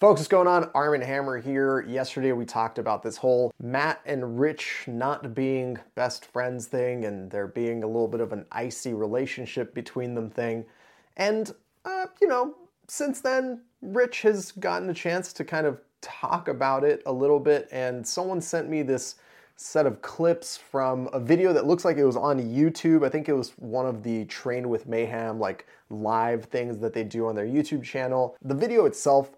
Folks, what's going on? Armen Hammer here. Yesterday we talked about this whole Matt and Rich not being best friends thing and there being a little bit of an icy relationship between them thing. And, uh, you know, since then, Rich has gotten a chance to kind of talk about it a little bit, and someone sent me this set of clips from a video that looks like it was on YouTube. I think it was one of the Train with Mayhem like live things that they do on their YouTube channel. The video itself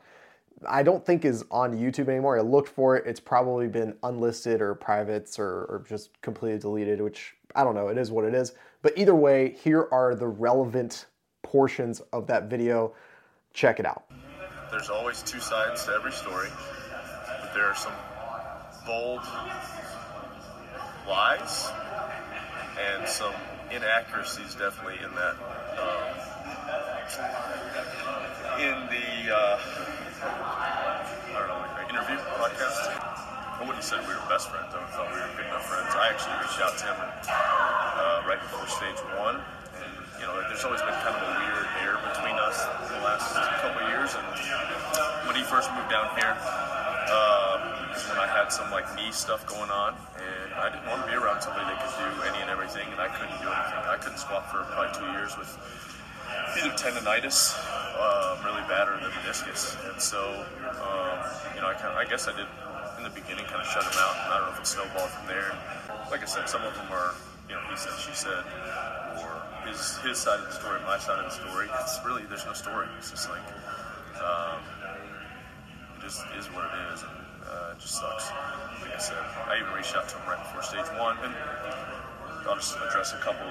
I don't think is on YouTube anymore. I looked for it. It's probably been unlisted or privates or, or, just completely deleted, which I don't know. It is what it is. But either way, here are the relevant portions of that video. Check it out. There's always two sides to every story, but there are some bold lies and some inaccuracies definitely in that. Um, in the uh, I don't know, like interview podcast. Have said we were best friends. I thought we were good enough friends. I actually reached out to him uh, right before stage one. And, you know, there's always been kind of a weird air between us in the last couple of years. And when he first moved down here, uh, when I had some like knee stuff going on, and I didn't want to be around somebody that could do any and everything, and I couldn't do anything. I couldn't squat for probably two years with either tendonitis, um, really bad, or the meniscus. And so, um, you know, I, kind of, I guess I did in the beginning kind of shut him out. I don't know if it snowballed from there. Like I said, some of them are, you know, he said, she said, or his his side of the story, my side of the story. It's really there's no story. It's just like um, it just is what it is, and uh, it just sucks. Like I said, I even reached out to him right before stage one, and I'll just address a couple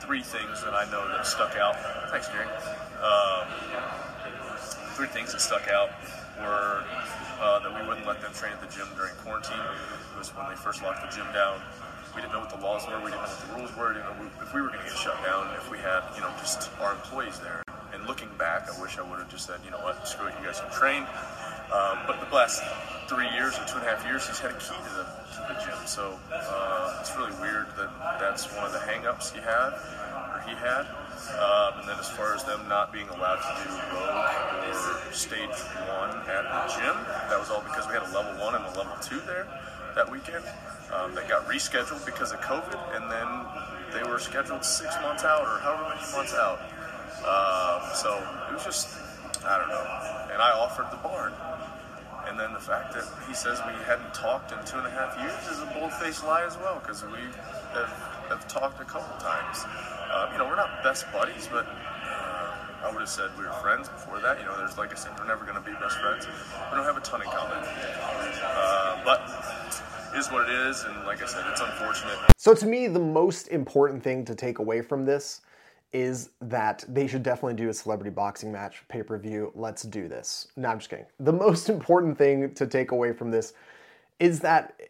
three things that I know that stuck out. Thanks, Jerry. Um, three things that stuck out were uh, that we wouldn't let them train at the gym during quarantine. It was when they first locked the gym down. We didn't know what the laws were. We didn't know what the rules were. You know, if we were going to get shut down, if we had, you know, just our employees there. And looking back, I wish I would have just said, you know what, screw it, you guys can train. Um, but the last three years or two and a half years, he's had a key to the, to the gym. So uh, it's really weird that that's one of the hangups he had or he had. Um, and then as far as them not being allowed to do rogue or stage one at the gym, that was all because we had a level one and a level two there that weekend. Um, they got rescheduled because of COVID, and then they were scheduled six months out or however many months out. Um, so it was just, I don't know. And I offered the barn. And then the fact that he says we hadn't talked in two and a half years is a bold-faced lie as well, because we have, have talked a couple times. Uh, you know, we're not best buddies, but uh, I would have said we were friends before that. You know, there's like I said, we're never going to be best friends. We don't have a ton in common, uh, but is what it is, and like I said, it's unfortunate. So to me, the most important thing to take away from this is that they should definitely do a celebrity boxing match pay per view. Let's do this. No, I'm just kidding. The most important thing to take away from this is that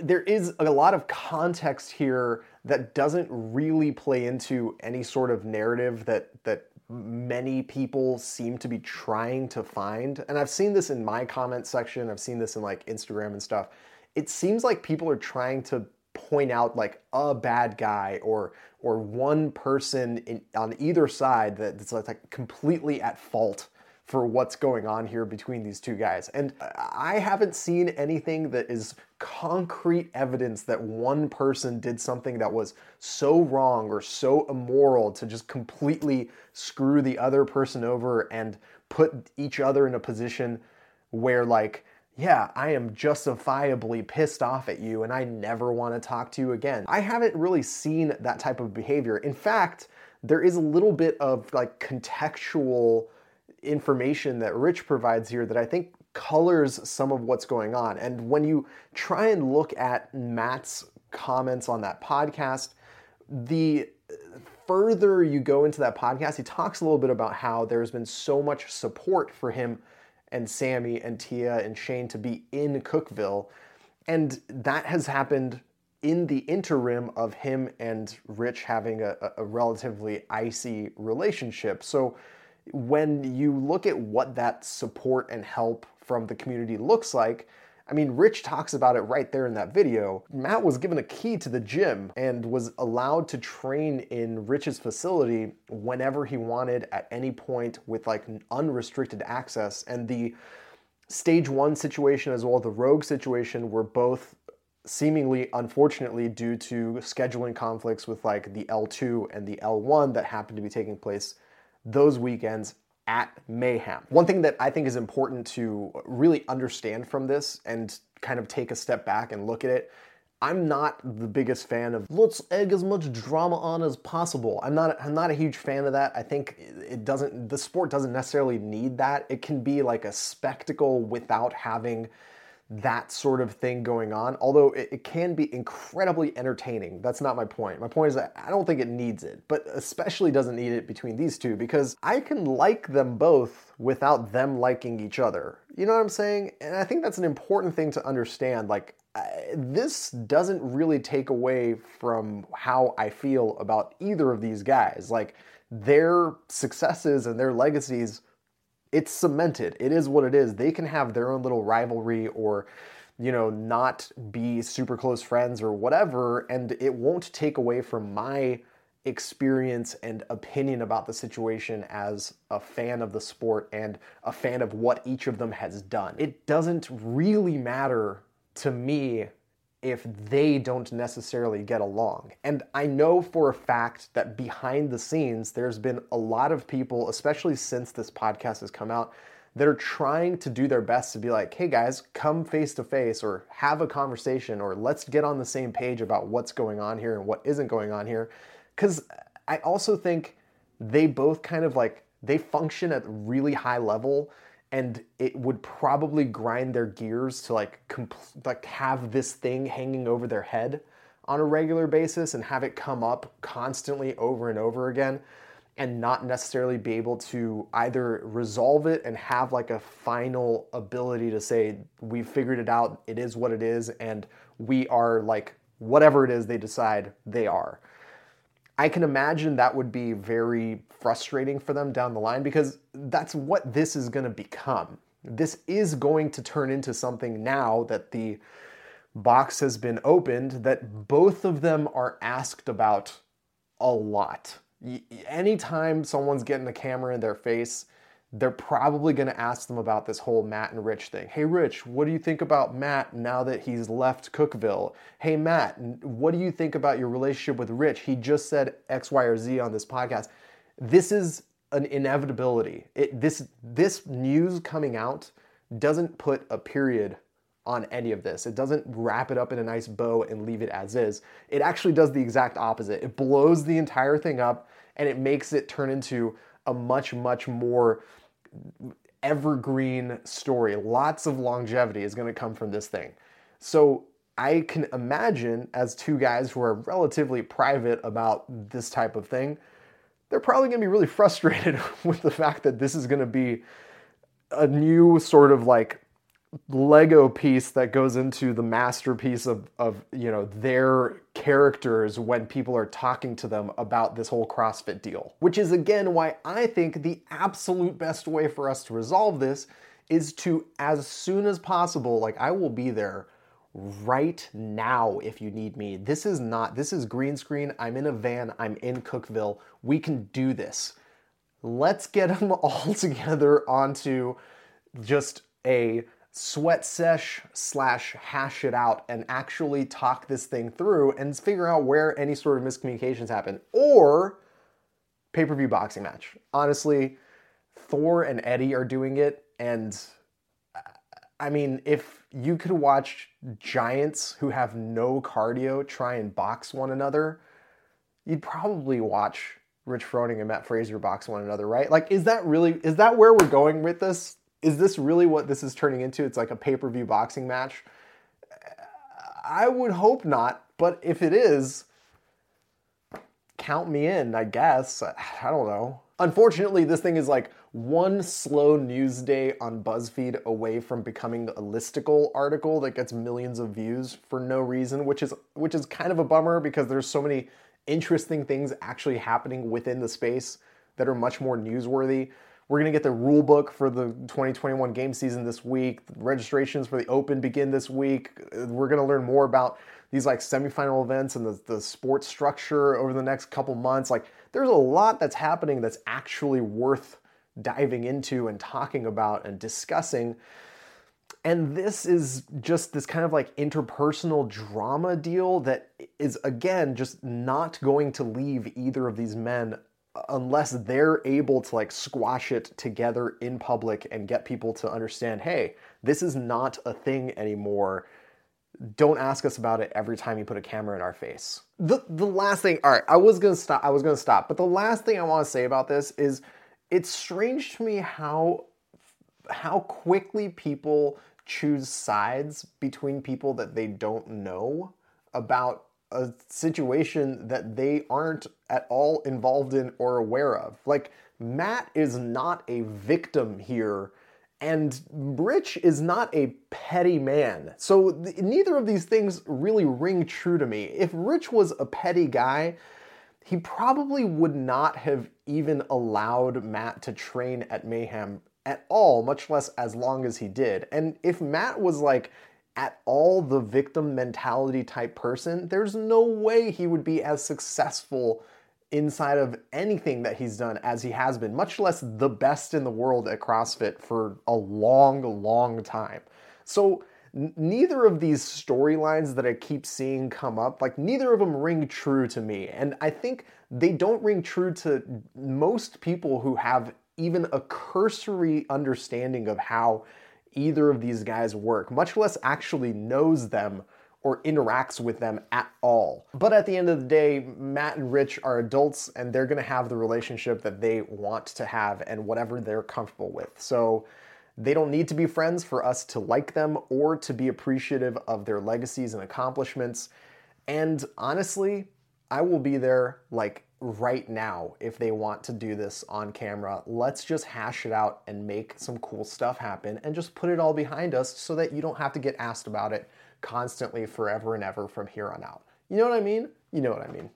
there is a lot of context here that doesn't really play into any sort of narrative that that many people seem to be trying to find. And I've seen this in my comment section, I've seen this in like Instagram and stuff. It seems like people are trying to point out like a bad guy or or one person in, on either side that's like completely at fault for what's going on here between these two guys. And I haven't seen anything that is concrete evidence that one person did something that was so wrong or so immoral to just completely screw the other person over and put each other in a position where, like, yeah, I am justifiably pissed off at you and I never want to talk to you again. I haven't really seen that type of behavior. In fact, there is a little bit of like contextual information that Rich provides here that I think colors some of what's going on. And when you try and look at Matt's comments on that podcast, the further you go into that podcast, he talks a little bit about how there's been so much support for him and Sammy and Tia and Shane to be in Cookeville. And that has happened in the interim of him and Rich having a, a relatively icy relationship. So when you look at what that support and help from the community looks like, I mean, Rich talks about it right there in that video. Matt was given a key to the gym and was allowed to train in Rich's facility whenever he wanted at any point with like unrestricted access. And the stage one situation as well as the rogue situation were both seemingly unfortunately due to scheduling conflicts with like the L2 and the L1 that happened to be taking place those weekends at Mayhem. One thing that I think is important to really understand from this and kind of take a step back and look at it I'm not the biggest fan of let's egg as much drama on as possible. I'm not I'm not a huge fan of that. I think it doesn't the sport doesn't necessarily need that. It can be like a spectacle without having that sort of thing going on, although it, it, can be incredibly entertaining. That's not my point. My point is that I don't think it needs it, but especially doesn't need it between these two because I can like them both without them liking each other. You know what I'm saying? And I think that's an important thing to understand. Like, this doesn't really take away from how I feel about either of these guys. Like, their successes and their legacies it's cemented. It is what it is. They can have their own little rivalry or you know, not be super close friends or whatever, and it won't take away from my experience and opinion about the situation as a fan of the sport and a fan of what each of them has done. It doesn't really matter to me if they don't necessarily get along. And I know for a fact that behind the scenes, there's been a lot of people, especially since this podcast has come out, that are trying to do their best to be like, hey guys, come face to face or have a conversation or let's get on the same page about what's going on here and what isn't going on here. Because I also think they both kind of like, they function at really high level and it would probably grind their gears to like compl- like have this thing hanging over their head on a regular basis and have it come up constantly over and over again and not necessarily be able to either resolve it and have like a final ability to say we've figured it out. It is what it is and we are like whatever it is they decide they are I can imagine that would be very frustrating for them down the line because that's what this is going to become. This is going to turn into something now that the box has been opened that both of them are asked about a lot. Anytime someone's getting a camera in their face, they're probably going to ask them about this whole Matt and Rich thing. Hey, Rich, what do you think about Matt now that he's left Cookeville? Hey, Matt, what do you think about your relationship with Rich? He just said X, Y, or Z on this podcast. This is an inevitability. It, this this news coming out doesn't put a period on any of this. It doesn't wrap it up in a nice bow and leave it as is. It actually does the exact opposite. It blows the entire thing up and it makes it turn into a much much more evergreen story. Lots of longevity is going to come from this thing. So I can imagine, as two guys who are relatively private about this type of thing, they're probably going to be really frustrated with the fact that this is going to be a new sort of like Lego piece that goes into the masterpiece of, of you know their characters when people are talking to them about this whole CrossFit deal. Which is again why I think the absolute best way for us to resolve this is to as soon as possible, like I will be there right now if you need me. This is not this is green screen. I'm in a van. I'm in Cookeville. We can do this. Let's get them all together onto just a sweat sesh slash hash it out and actually talk this thing through and figure out where any sort of miscommunications happen or pay-per-view boxing match. Honestly thor and eddie are doing it and i mean if you could watch giants who have no cardio try and box one another you'd probably watch rich froning and matt fraser box one another right? Like is that really is that where we're going with this is this really what this is turning into? It's like a pay per view boxing match? I would hope not, but if it is, count me in, I guess. I don't know. Unfortunately, this thing is like one slow news day on BuzzFeed away from becoming a listicle article that gets millions of views for no reason, which is which is kind of a bummer because there's so many interesting things actually happening within the space that are much more newsworthy. We're going to get the rule book for the 2021 game season this week. Registrations for the Open begin this week. We're going to learn more about these like semifinal events and the, the sports structure over the next couple months. Like, there's a lot that's happening that's actually worth diving into and talking about and discussing. And this is just this kind of like interpersonal drama deal that is, again, just not going to leave either of these men unless they're able to like squash it together in public and get people to understand hey, this is not a thing anymore. Don't ask us about it every time you put a camera in our face. The the last thing, all right, I was gonna stop. I was gonna stop, but the last thing I want to say about this is, it's strange to me how how quickly people choose sides between people that they don't know about a situation that they aren't at all involved in or aware of. Like, Matt is not a victim here, and Rich is not a petty man. So, th- neither of these things really ring true to me. If Rich was a petty guy, he probably would not have even allowed Matt to train at Mayhem at all, much less as long as he did. And if Matt was like at all the victim mentality type person, there's no way he would be as successful inside of anything that he's done as he has been, much less the best in the world at CrossFit for a long, long time. So, n- neither of these storylines that I keep seeing come up, like, neither of them ring true to me. And I think they don't ring true to most people who have even a cursory understanding of how either of these guys work, much less actually knows them or interacts with them at all. But at the end of the day, Matt and Rich are adults and they're gonna have the relationship that they want to have and whatever they're comfortable with. So they don't need to be friends for us to like them or to be appreciative of their legacies and accomplishments. And honestly, I will be there like right now if they want to do this on camera. Let's just hash it out and make some cool stuff happen and just put it all behind us so that you don't have to get asked about it constantly forever and ever from here on out. You know what I mean? You know what I mean.